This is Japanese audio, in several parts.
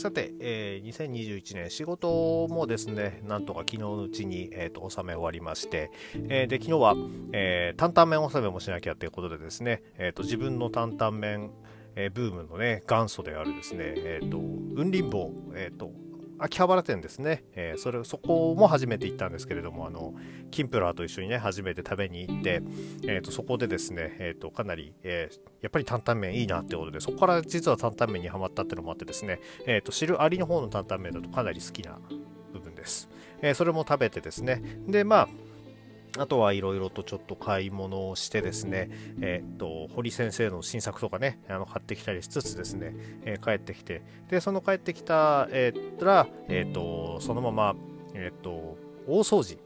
さて、えー、2021年仕事もですね、なんとか昨日のうちに、えーと、納め終わりまして、えー、で昨日は、えー、担々麺納めもしなきゃということでですね、えーと、自分の担々麺、えー、ブームのね、元祖であるですね、えーと、雲林坊、えー、と秋葉原店ですね、えー、それそこも初めて行ったんですけれどもあのキンプラーと一緒にね初めて食べに行って、えーと、そこでですね、えーと、かなり、えー、やっぱり担々麺いいなってことでそこから実は担々麺にはまったってのもあってですね、えーと、汁ありの方の担々麺だとかなり好きな部分です、えー、それも食べてですね。でまああとはいろいろとちょっと買い物をしてですね、えー、っと、堀先生の新作とかね、あの買ってきたりしつつですね、えー、帰ってきて、で、その帰ってきた、えー、ら、えっと、そのまま、えっと、大掃除。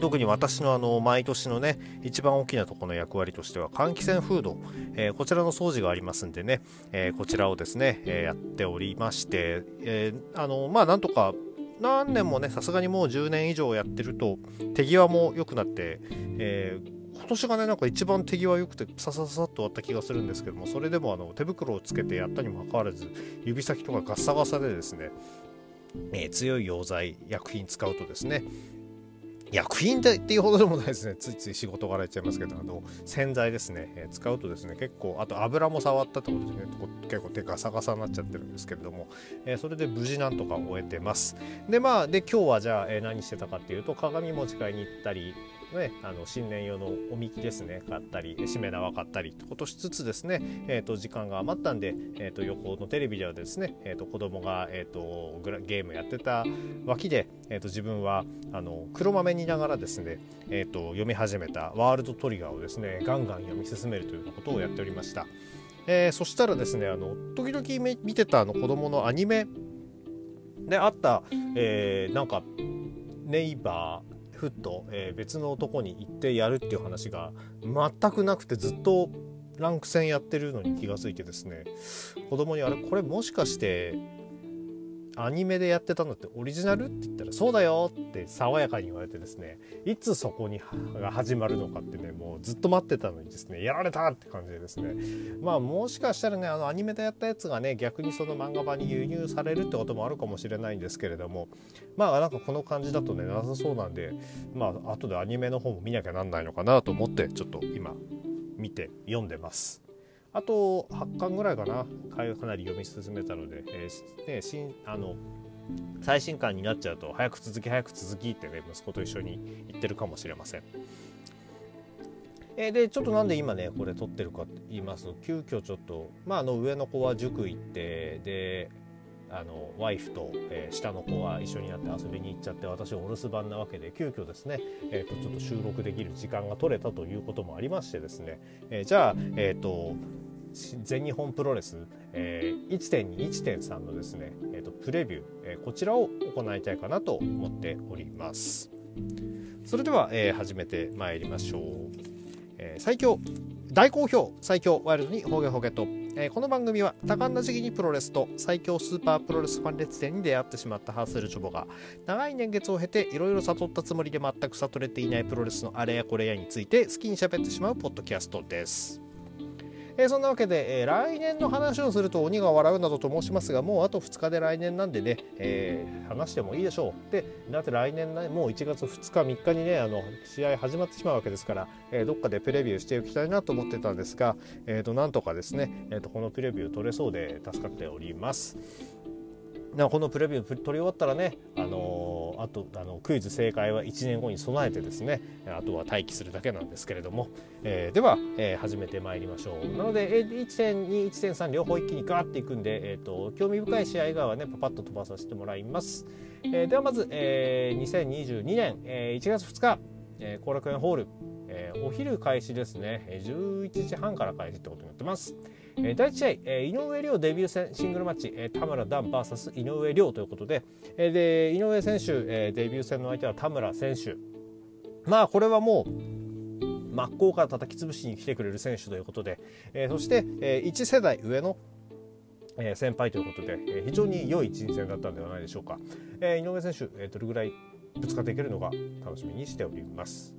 特に私のあの毎年のね一番大きなところの役割としては換気扇フード、えー、こちらの掃除がありますんでね、えー、こちらをですね、えー、やっておりまして、えあのまあなんとか何年もねさすがにもう10年以上やってると手際も良くなって、えー、今年がねなんか一番手際良くてさささっと終わった気がするんですけどもそれでもあの手袋をつけてやったにもかかわらず指先とかガッサガサでですね、えー、強い溶剤薬品使うとですね薬品でっていうほどでもないですね。ついつい仕事柄言っちゃいますけどあの洗剤ですね、えー、使うとですね結構あと油も触ったってことでね結構手ガサガサになっちゃってるんですけれども、えー、それで無事なんとか終えてます。でまあで今日はじゃあ、えー、何してたかっていうと鏡持ち替えに行ったりね、あの新年用のおみきですね買ったりしめ縄買ったりとことしつつですね、えーと、時間が余ったんで、えーと、横のテレビではですね、えーと、子供が、えー、とゲームやってた脇で、えー、と自分はあの黒豆見ながらですね、えー、と読み始めたワールドトリガーをですねガンガン読み進めるということをやっておりました。えー、そしたらですねあの時々見てたあの子供のアニメであった、えー、なんかネイバーふっと、えー、別の男に行ってやるっていう話が全くなくてずっとランク戦やってるのに気が付いてですね。子供にあれこれもしかしてアニメでやってたのってオリジナルって言ったらそうだよって爽やかに言われてですねいつそこにが始まるのかってねもうずっと待ってたのにですねやられたって感じでですねまあもしかしたらねあのアニメでやったやつがね逆にその漫画版に輸入されるってこともあるかもしれないんですけれどもまあなんかこの感じだとねなさそうなんでまあ後でアニメの方も見なきゃなんないのかなと思ってちょっと今見て読んでます。あと8巻ぐらいかなかなり読み進めたので、えーね、新あの最新刊になっちゃうと早く続き早く続きってね息子と一緒に言ってるかもしれません。えー、でちょっとなんで今ねこれ撮ってるかと言いますと急遽ちょっとまああの上の子は塾行ってであのワイフと、えー、下の子は一緒になって遊びに行っちゃって私はお留守番なわけで急遽ですね、えーと、ちょっと収録できる時間が取れたということもありましてですね、えー、じゃあ、えーと全日本プロレス、えー、1.2、1.3のですね、えーと、プレビュー、えー、こちらを行いたいかなと思っております。それでは、えー、始めてまいりましょう。えー、最強大好評最強ワイルドにホゲホゲと、えー、この番組は多感な時期にプロレスと最強スーパープロレスファン列伝に出会ってしまったハーセルチョボが長い年月を経ていろいろ悟ったつもりで全く悟れていないプロレスのあれやこれやについて好きに喋ってしまうポッドキャストです。えー、そんなわけで、えー、来年の話をすると鬼が笑うなどと申しますがもうあと2日で来年なんでね、えー、話してもいいでしょうでだって来年、ね、もう1月2日3日にねあの試合始まってしまうわけですから、えどっかでプレビューしておきたいなと思ってたんですが、えーと、なんとかですね、えーとこのプレビュー取れそうで助かっております。なこのプレビュー取り終わったらね、あのー、あとあのクイズ正解は1年後に備えてですねあとは待機するだけなんですけれども、えー、では、えー、始めてまいりましょう。なので1.2、1.3両方一気にガーっていくんで、えーと、興味深い試合側はねパパッと飛ばさせてもらいます、えー、ではまず、えー、2022年、えー、1月2日後、えー、楽園ホール、えー、お昼開始ですね。11時半から開始ってことになってます。えー、第1試合、えー、井上涼デビュー戦シングルマッチ、えー、田村段 VS 井上涼ということで,、えー、で井上選手、えー、デビュー戦の相手は田村選手まあこれはもう真っ向から叩き潰しに来てくれる選手ということで、えー、そして、えー、1世代上のえー、先輩ということで、えー、非常に良い人選だったんではないでしょうか、えー、井上選手、えー、どれぐらいぶつかっていけるのか楽しみにしております。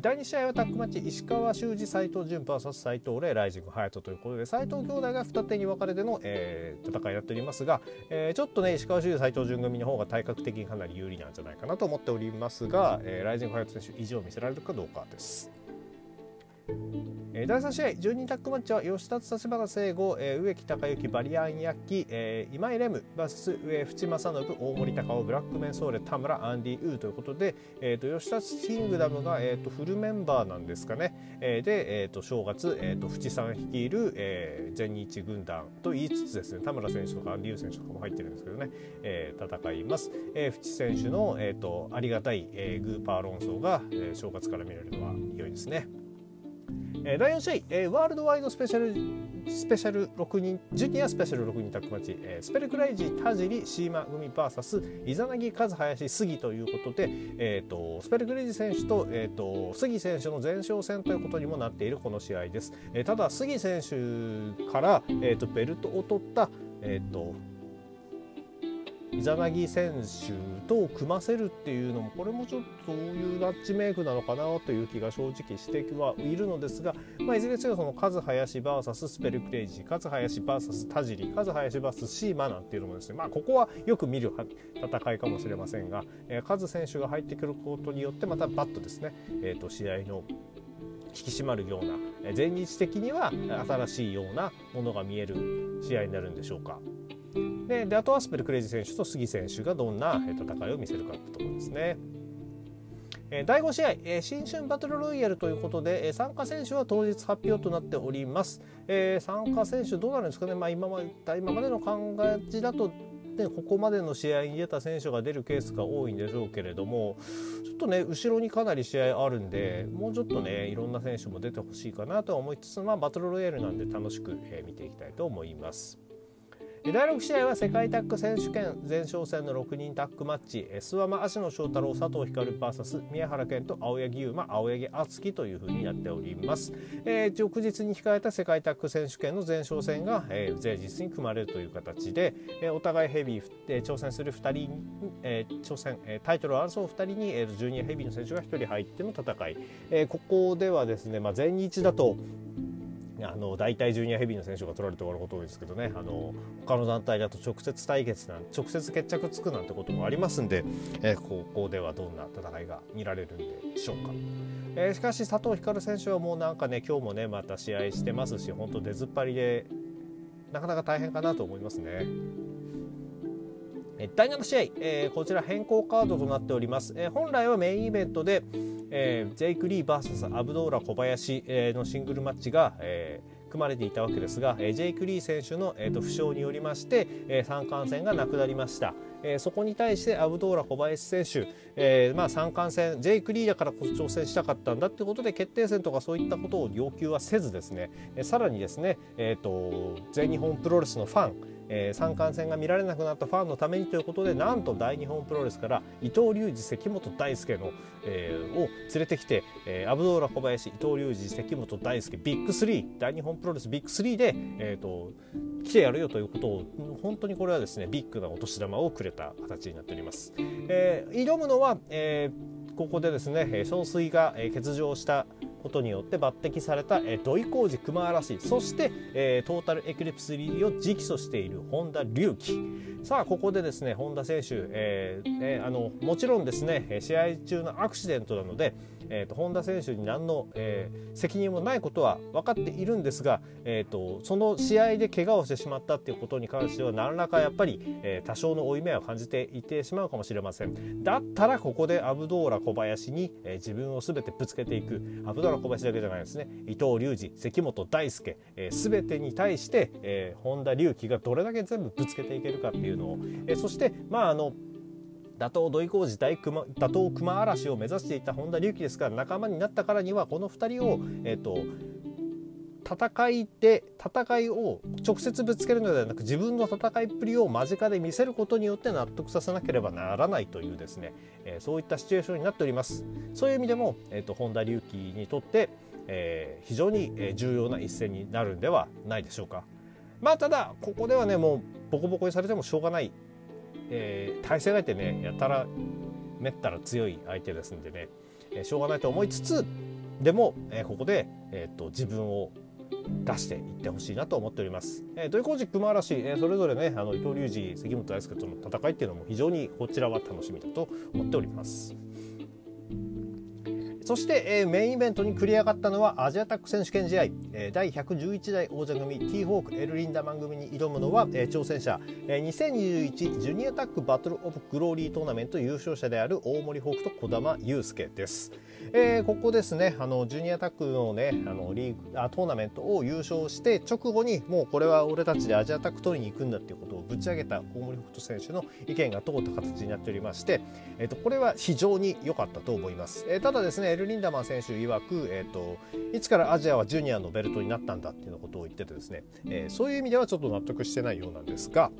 第2試合はタッグマッチ石川修司斎藤潤 VS 斎藤麗ライジング隼人ということで斎藤兄弟が二手に分かれての、えー、戦いになっておりますが、えー、ちょっとね石川修司斎藤潤組の方が体格的にかなり有利なんじゃないかなと思っておりますが、えー、ライジング隼人選手意地を見せられるかどうかです。えー、第3試合12タッグマッチは吉田立花聖吾、えー、植木隆之バリアンヤッキ、えー、今井レム VS 上淵正信大森隆夫ブラックメンソーレ田村アンディ・ウーということで、えーと、吉田キングダムが、えーと、フルメンバーなんですかね、えー、で、えーと、正月、えー、と淵さん率いる、えー、全日軍団と言いつつですね田村選手とかアンディ・ウー選手とかも入ってるんですけどね、えー、戦います、えー、淵選手の、えー、とありがたい、えー、グーパー論争が、えー、正月から見られるのは良いですね。えー、第4試合、えー、ワールドワイドスペシャルスペシャル6人ジュニアスペシャル6人タッグマッチ、えー、スペルクライジー田尻シーマ組 VS イザナギ和林杉ということで、えーと、スペルクライジー選手と,、えーと、杉選手の前哨戦ということにもなっているこの試合です、えー、ただ杉選手から、えーと、ベルトを取った、えー、とイザナギ選手と組ませるっていうのもこれもちょっとそういうラッチメイクなのかなという気が正直してはいるのですが、まあ、いずれにせよそのカズハヤシ VS スペルクレイジーカズハヤシ VS 田尻カズハヤシ VS シーマなんていうのもですね、まあ、ここはよく見る戦いかもしれませんが、えー、カズ選手が入ってくることによってまたバッとですね、えー、と試合の引き締まるような前日的には新しいようなものが見える試合になるんでしょうか。でであとはスペルクレイジ選手と杉選手がどんな戦いを見せるかってところですね。第5試合、新春バトルロイヤルということで、参加選手は当日発表となっております。参加選手どうなるんですかね、まあ、今まで今までの考えだとでここまでの試合に出た選手が出るケースが多いんでしょうけれどもちょっとね後ろにかなり試合あるんでもうちょっとねいろんな選手も出てほしいかなとは思いつつ、まあ、バトルロイヤルなんで楽しく、え見ていきたいと思います。第6試合は世界タッグ選手権前哨戦の6人タッグマッチ諏訪間芦野翔太郎佐藤光 VS 宮原健と青柳優馬青柳敦樹というふうになっております、えー、翌日に控えた世界タッグ選手権の前哨戦が、えー、前日に組まれるという形で、えー、お互いヘビー、えー、挑戦する2人、えー、挑戦、タイトルを争う2人に、えー、ジュニアヘビーの選手が1人入っての戦い、えー、ここではですね、まあ、前日だとあの大体ジュニアヘビーの選手が取られて終わること多いですけどねあの他の団体だと直接対決なん直接決着つくなんてこともありますんで、えー、ここではどんな戦いが見られるんでしょうか。えー、しかし佐藤光選手はもうなんかね今日もねまた試合してますし本当出ずっぱりでなかなか大変かなと思いますね。第7試合、えー、こちら変更カードとなっております、えー、本来はメインイベントで、えー、ジェイク・リー VS アブドーラ小林、えー、のシングルマッチが、えー、組まれていたわけですが、えー、ジェイク・リー選手の、えーと、負傷によりまして、えー、三冠戦がなくなりました、えー、そこに対してアブドーラ小林選手、えーまあ、三冠戦ジェイク・リーだから挑戦したかったんだってことで決定戦とかそういったことを要求はせずですね、えー、さらにですね、えーと全日本プロレスのファンえー、三冠戦が見られなくなったファンのためにということでなんと大日本プロレスから伊藤隆二関本大輔の、えー、を連れてきて、えー、アブドーラ小林伊藤隆二関本大輔ビッグ3大日本プロレスビッグ3で、えーと、来てやるよということを本当にこれはですねビッグなお年玉をくれた形になっております。えー、挑むのは、えー、ここでですね憔水が欠場したことによって抜擢された、えー、土肥孝司、熊嵐。そして、えー、トータルエクリプス入りを直訴している本田竜輝さあここでですね本田選手、えーね、あのもちろんですね試合中のアクシデントなので、えーと、本田選手に何の、えー、責任もないことは分かっているんですが、えーと、その試合で怪我をしてしまったっていうことに関しては何らかやっぱり、えー、多少の負い目を感じていてしまうかもしれません。だったらここでアブドーラ小林に、えー、自分を全てぶつけていく。アブドーラ小林だけじゃないですね。伊藤隆二関本大輔、えー、全てに対して、えー、本田隆起がどれだけ全部ぶつけていけるかっていうのを、えー、そしてまああの打倒土井浩二大熊打倒熊嵐を目指していた本田隆起ですから仲間になったからにはこの2人を、えーと、戦いで戦いを直接ぶつけるのではなく自分の戦いっぷりを間近で見せることによって納得させなければならないというですね、えー、そういったシチュエーションになっております。そういう意味でも、えーと、本田隆起にとって、えー、非常に重要な一戦になるんではないでしょうか。まあただここではねもうボコボコにされてもしょうがないえー、対戦相手ねやたらめったら強い相手ですんでね、えしょうがないと思いつつでも、えここで、えーと、自分を出していってほしいなと思っております。えー、土井浩二、熊嵐、えー、それぞれねあの伊藤隆二、関本大輔との戦いっていうのも非常にこちらは楽しみだと思っております。そして、えー、メインイベントに繰り上がったのはアジアタック選手権試合、えー、第111代王者組 T ホークエルリンダマン組に挑むのは、えー、挑戦者、えー、2021ジュニアタックバトルオブグローリートーナメント優勝者である大森ホークと児玉悠介です。えー、ここですねあのジュニアタックのねあのリーグあトーナメントを優勝して直後にもうこれは俺たちでアジアタック取りに行くんだっていうことをぶち上げた大森北斗選手の意見が通った形になっておりまして、えーと、これは非常に良かったと思います、えー、ただですねエル・リンダマン選手曰く、えーと、いつからアジアはジュニアのベルトになったんだっていうことを言っててですね、えー、そういう意味ではちょっと納得してないようなんですが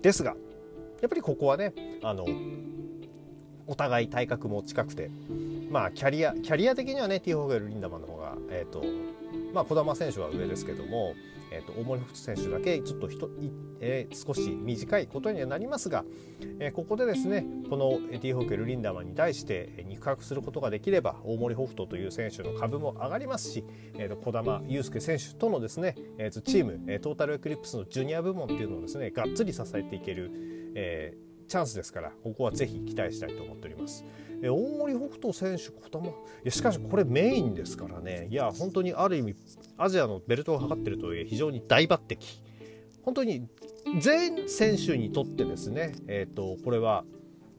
ですがやっぱりここはねあのお互い体格も近くてまあキャリアキャリア的にはねティーホーゲル・リンダマンの方が、えーとまあ、児玉選手は上ですけども、えーと、大森福選手だけちょっとひと、えー、少し短いことにはなりますが、えー、ここでですねこのティーホーゲル・リンダマンに対して肉薄することができれば大森北斗という選手の株も上がりますし、えーと、児玉悠介選手とのですね、えーと、チームトータルエクリプスのジュニア部門っていうのをですねがっつり支えていける、えー、チャンスですからここはぜひ期待したいと思っております。え大森北斗選手小玉いやしかしこれメインですからね。いや本当にある意味アジアのベルトを測ってるとはいえ非常に大抜擢。本当に全選手にとってですね、えーと、これは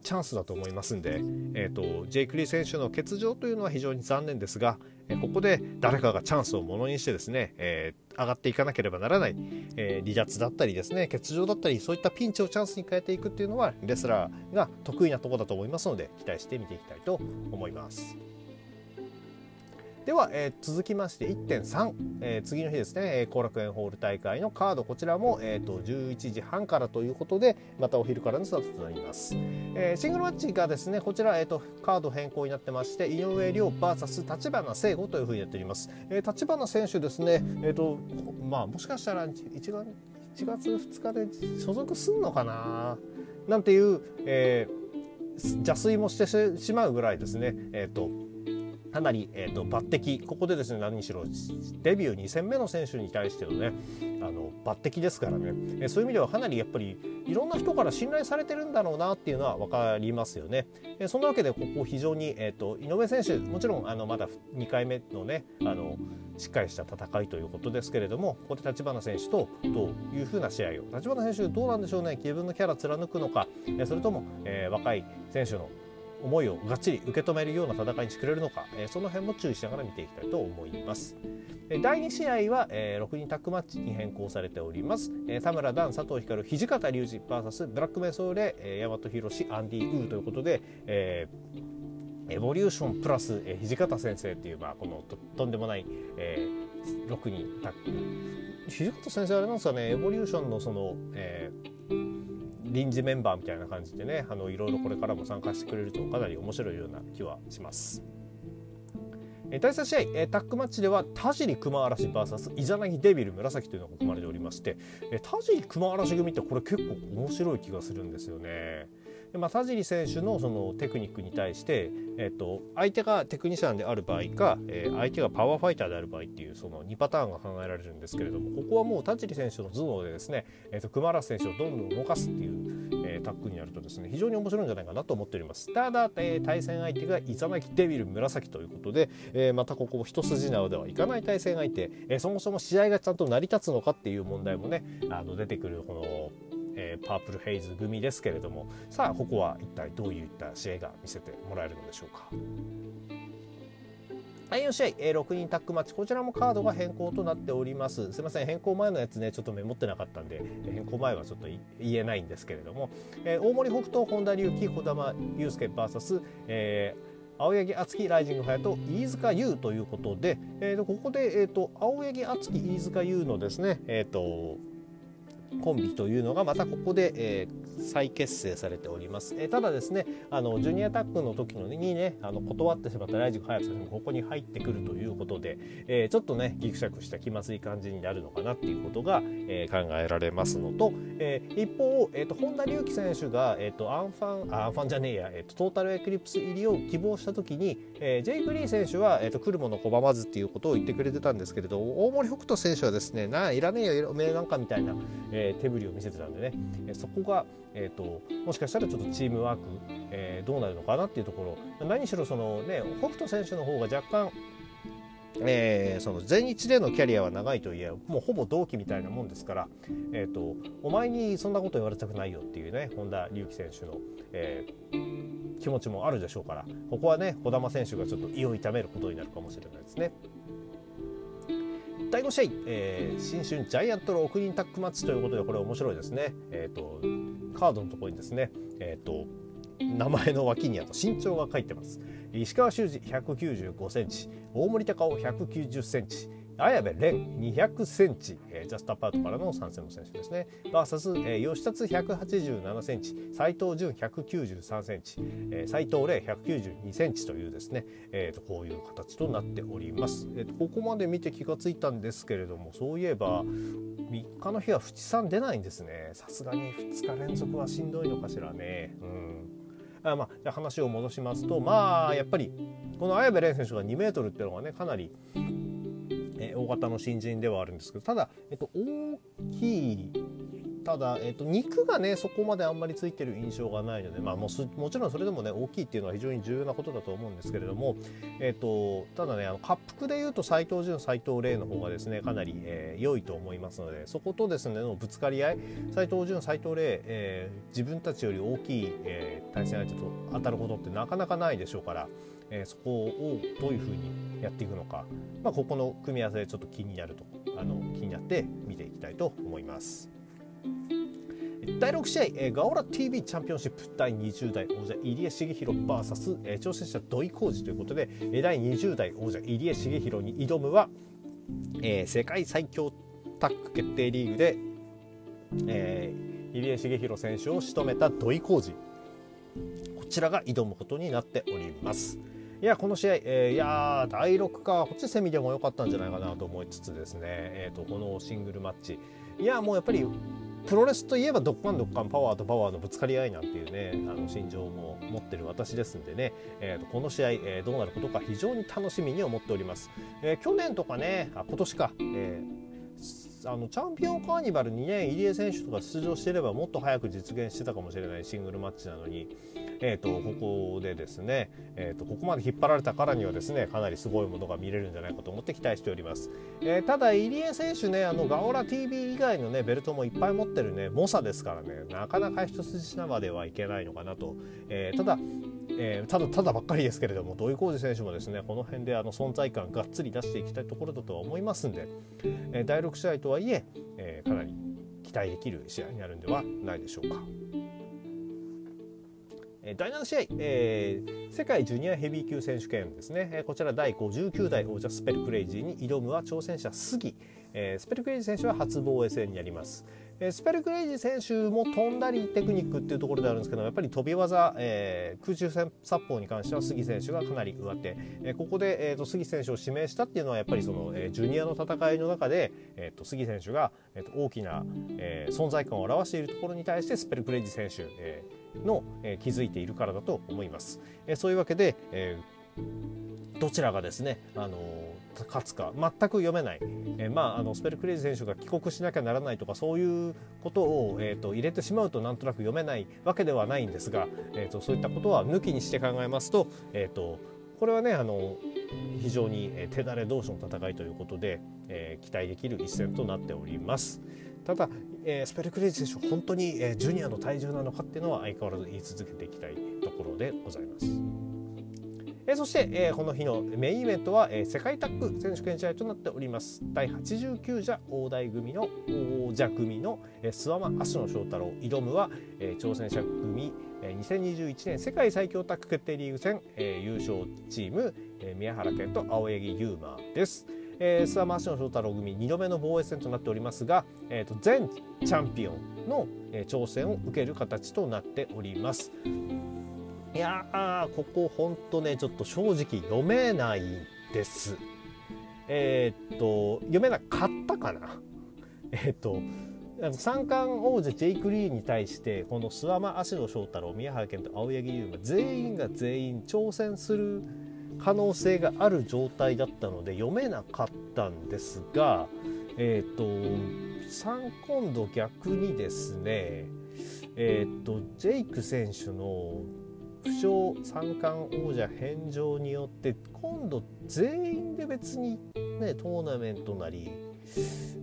チャンスだと思いますんで、えーと、ジェイク・リー選手の欠場というのは非常に残念ですが、ここで誰かがチャンスをものにしてですね、えー、上がっていかなければならない、えー、離脱だったりですね欠場だったりそういったピンチをチャンスに変えていくっていうのはレスラーが得意なところだと思いますので期待して見ていきたいと思います。では、えー、続きまして1.3、えー、次の日ですね。後、楽園ホール大会のカード。こちらも、えーと、11時半からということでまたお昼からのスタートとなります、えー、シングルマッチがですねこちら、えーと、カード変更になってまして井上涼 VS 立花聖吾というふうにやっております、えー、立花選手ですねえっ、ー、とまあもしかしたら1月 ,1 月2日で所属すんのかななんていう、えー、邪推もしてしまうぐらいですね。えっ、とかなり、えーと、抜擢。ここでですね何しろデビュー2戦目の選手に対してのねあの抜擢ですからね、えー、そういう意味ではかなりやっぱりいろんな人から信頼されてるんだろうなっていうのは分かりますよね。えー、そんなわけでここ非常に、えーと、井上選手もちろんあのまだ2回目のねあのしっかりした戦いということですけれどもここで立花選手とどういうふうな試合を立花選手どうなんでしょうね。自分のキャラ貫くのか、えー、それとも、えー、若い選手の思いをがっちり受け止めるような戦いにしてくれるのか、えその辺も注意しながら見ていきたいと思います。第2試合は、え6人タッグマッチに変更されております。え田村段、佐藤光、土方隆二 VS ブラックメソーレ、え大和宏、アンディ・ウーということで、えー、エボリューションプラス、え土方先生っていう、まあ、このととんでもない、えー、6人タッグ土方先生あれなんですかねエボリューションのその、えー臨時メンバーみたいな感じでねあのいろいろこれからも参加してくれるとかなり面白いような気はします。え第3試合えタックマッチでは田尻熊嵐 VS イザナギデビル紫というのが組まれておりましてえ田尻熊嵐組ってこれ結構面白い気がするんですよね。でまあ、田尻選手のそのテクニックに対して、えっと、相手がテクニシャンである場合か、えー、相手がパワーファイターである場合っていうその2パターンが考えられるんですけれどもここはもう田尻選手の頭脳でですね、えっと、熊原選手をどんどん動かすっていう、えー、タックになるとですね非常に面白いんじゃないかなと思っております。ただ、えー、対戦相手がイザナキデビル紫ということで、えー、またここ一筋縄ではいかない対戦相手、えー、そもそも試合がちゃんと成り立つのかっていう問題もねあの出てくるこのえー、パープルヘイズ組ですけれどもさあここは一体どういった試合が見せてもらえるのでしょうか。第4試合、えー、6人タッグマッチ、こちらもカードが変更となっております。すみません、変更前のやつね、ちょっとメモってなかったんで、変更前はちょっと言えないんですけれども、えー、大森北斗、本田隆起、児玉悠介 VS、えー青柳敦樹ライジングファイアと飯塚優ということで、えー、とここで、えーと、青柳敦樹飯塚優のですね、えーとコンビというのがまたここで、え、再結成されております、えー、ただですねあのジュニアタックの時のにねあの断ってしまったライジング隼人選手もここに入ってくるということで、えー、ちょっとねギクシャクした気まずい感じになるのかなっていうことが、えー、考えられますのと、えー、一方、えーと、本田隆起選手が、えーと、アンファンアンファンじゃねえや、えーと、トータルエクリプス入りを希望した時に、えー、ジェイ・グリーン選手は、えー、と来るもの拒まずっていうことを言ってくれてたんですけれど大森北斗選手はですねないらねえよおめえなんかみたいな、えー、手振りを見せてたんでね、え、そこが、えーと、もしかしたらちょっとチームワーク、えー、どうなるのかなっていうところ何しろそのね北斗選手の方が若干えー、その全日でのキャリアは長いといえもうほぼ同期みたいなもんですから、えーと、お前にそんなこと言われたくないよっていうね本田隆起選手の、えー、気持ちもあるでしょうからここはね児玉選手がちょっと胃を痛めることになるかもしれないですね。第5試合、えー、新春ジャイアントの6人タッグマッチということでこれ面白いですね。えっ、ー、とカードのところにですね、えっ、ー、と名前の脇にあと身長が書いてます。石川修司195センチ、大森隆夫190センチ、綾部蓮200センチ、えー、ジャストアパートからの参戦の選手ですね。バーサス、えー、吉達187センチ、斉藤潤193センチ、えー、斉藤麗192センチというですね、えーと、こういう形となっております。えーと、ここまで見て気がついたんですけれども、そういえば3日の日は淵さん出ないんですね。さすがに2日連続はしんどいのかしらね。うんあまあ、じゃ話を戻しますとまあやっぱりこの綾部蓮選手が2メートルっていうのがねかなりえ大型の新人ではあるんですけどただ、えっと、大きいただ、えっと、肉がねそこまであんまりついてる印象がないので、まあ、もうもちろんそれでもね大きいっていうのは非常に重要なことだと思うんですけれども、えっと、ただねあの滑腹でいうと斎藤潤斎藤麗の方がですねかなり、えー、良いと思いますのでそことですねのぶつかり合い斎藤潤斎藤麗、えー、自分たちより大きい、えー、対戦相手と当たることってなかなかないでしょうから。えー、そこをどういうふうにやっていくのか、まあ、ここの組み合わせでちょっと気になるとあの気になって見ていきたいと思います。第6試合、えー、ガオラ TV チャンピオンシップ第20代王者入江茂弘 VS、えー、挑戦者土井浩二ということで、えー、第20代王者入江茂弘に挑むは、えー、世界最強タッグ決定リーグで、えー、入江茂弘選手を仕留めた土井浩二こちらが挑むことになっております。いやこの試合、えー、いや第6かこっちセミでも良かったんじゃないかなと思いつつですね、えーと、このシングルマッチ。いやもうやっぱりプロレスといえばドッカンドッカンパワーとパワーのぶつかり合いなんていうねあの心情も持ってる私ですんでね、えーと、この試合、えー、どうなることか非常に楽しみに思っております、えー、去年とかねあ今年か、えー、あのチャンピオンカーニバルにね入江選手とか出場していればもっと早く実現してたかもしれないシングルマッチなのにえーと、ここでですね、えーと、ここまで引っ張られたからにはですねかなりすごいものが見れるんじゃないかと思って期待しております、えー、ただ入江選手ねあのガオラ TV 以外のねベルトもいっぱい持ってるね猛者ですからねなかなか一筋縄ではいけないのかなと、えー、ただえー、ただただばっかりですけれども土井浩二選手もですねこの辺であの存在感がっつり出していきたいところだとは思いますんで、えー、第6試合とはいええー、かなり期待できる試合になるんではないでしょうか。第7試合、えー、世界ジュニアヘビー級選手権ですね、こちら第59代王者スペルクレイジーに挑むは挑戦者杉、えー、スペルクレイジー選手は初防衛戦になります。えスペルクレイジー選手も飛んだりテクニックっていうところであるんですけどやっぱり飛び技、えー、空中戦殺法に関しては杉選手がかなり上手、えー、ここで、えーと、杉選手を指名したっていうのはやっぱりその、えー、ジュニアの戦いの中で、えーと、杉選手が、えーと、大きな、えー、存在感を表しているところに対してスペルクレイジー選手、えーの、えー、気づいているからだと思います。えー、そういうわけで、えー、どちらがですね、あの勝つか全く読めない、えー、まああのスペルクレイジー選手が帰国しなきゃならないとかそういうことを、えーと、入れてしまうとなんとなく読めないわけではないんですが、えーと、そういったことは抜きにして考えますと,、えーと、これはねあの非常に手だれ同士の戦いということで、えー、期待できる一戦となっております。ただ、えー、スペルクレイジー選手本当に、えー、ジュニアの体重なのかっていうのは相変わらず言い続けていきたいところでございます。えー、そして、えー、この日のメインイベントは、えー、世界タッグ選手権試合となっております第89者大台組の王者組の、えー、諏訪間芦野翔太郎挑むは、えー、挑戦者組、えー、2021年世界最強タッグ決定リーグ戦、えー、優勝チーム、えー、宮原健と青柳優馬です。えー、諏訪間芦野翔太郎組2度目の防衛戦となっておりますが、えーと、前チャンピオンの、えー、挑戦を受ける形となっております。いやーここほんとねちょっと正直読めないです。えー、っと読めなかったかな え、っと三冠王者ジェイク・リーに対してこの諏訪間芦野翔太郎宮原健と青柳優馬全員が全員挑戦する可能性がある状態だったので読めなかったんですがえっ、と3今度逆にですねえっ、とジェイク選手の負傷三冠王者返上によって今度全員で別にねトーナメントなり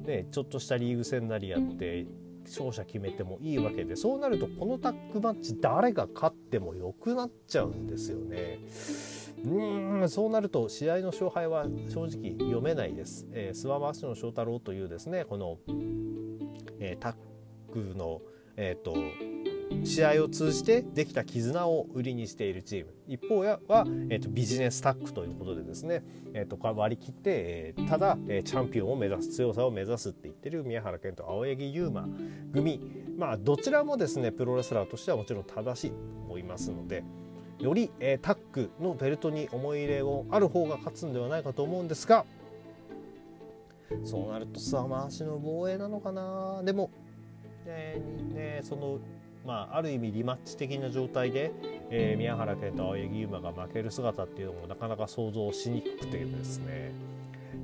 ね、ちょっとしたリーグ戦なりやって勝者決めてもいいわけでそうなるとこのタッグマッチ誰が勝ってもよくなっちゃうんですよね。うんそうなると試合の勝敗は正直読めないです。えー、諏訪橋野翔太郎というですねこの、えー、タッグの、えーと試合を通じてできた絆を売りにしているチーム。一方は、えーと、ビジネスタッグということでですね、えーと、割り切って、えー、ただ、えー、チャンピオンを目指す強さを目指すって言ってる宮原健と青柳優馬組。まあどちらもですねプロレスラーとしてはもちろん正しいと思いますのでより、えー、タッグのベルトに思い入れをある方が勝つんではないかと思うんですがそうなるとさ回しの防衛なのかな。でも、えーね、そのまあ、ある意味リマッチ的な状態で、えー、宮原健と青柳馬が負ける姿っていうのもなかなか想像しにくくてですね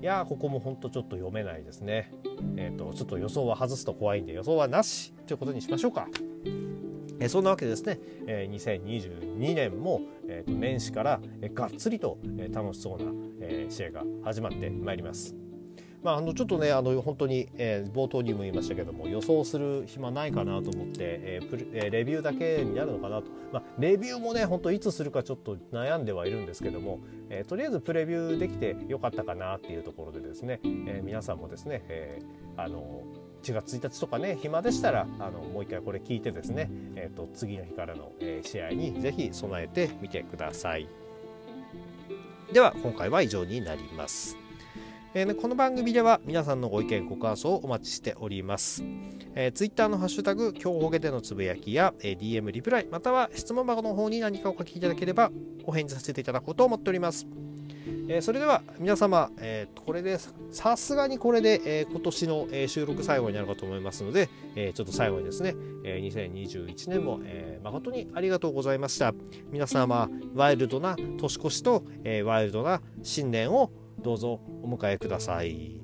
いやここも本当ちょっと読めないですね。えーと、ちょっと予想は外すと怖いんで予想はなしということにしましょうか。え、そんなわけでですね、え、2022年も、えーと、年始から、え、がっつりと、え、楽しそうな、え、試合が始まってまいります。まあ、あのちょっとねあの本当に、えー、冒頭にも言いましたけども予想する暇ないかなと思って、えープえー、レビューだけになるのかなと、まあ、レビューもね本当いつするかちょっと悩んではいるんですけども、えー、とりあえずプレビューできてよかったかなっていうところでですね、えー、皆さんもですね、えー、あの1月1日とかね暇でしたらあのもう一回これ聞いてですね、えー、と次の日からの、えー、試合にぜひ備えてみてください。では今回は以上になります。えー、この番組では皆さんのご意見ご感想をお待ちしております、えー、Twitter のハッシュタグ今日ほげでのつぶやきや、えー、DM リプライまたは質問箱の方に何かお書きいただければお返事させていただこうと思っております。えー、それでは皆様、えー、これでさすがにこれで、えー、今年の、えー、収録最後になるかと思いますので、えー、ちょっと最後にですね、えー、2021年も、えー、誠にありがとうございました。皆様ワイルドな年越しと、えー、ワイルドな新年をどうぞお迎えください。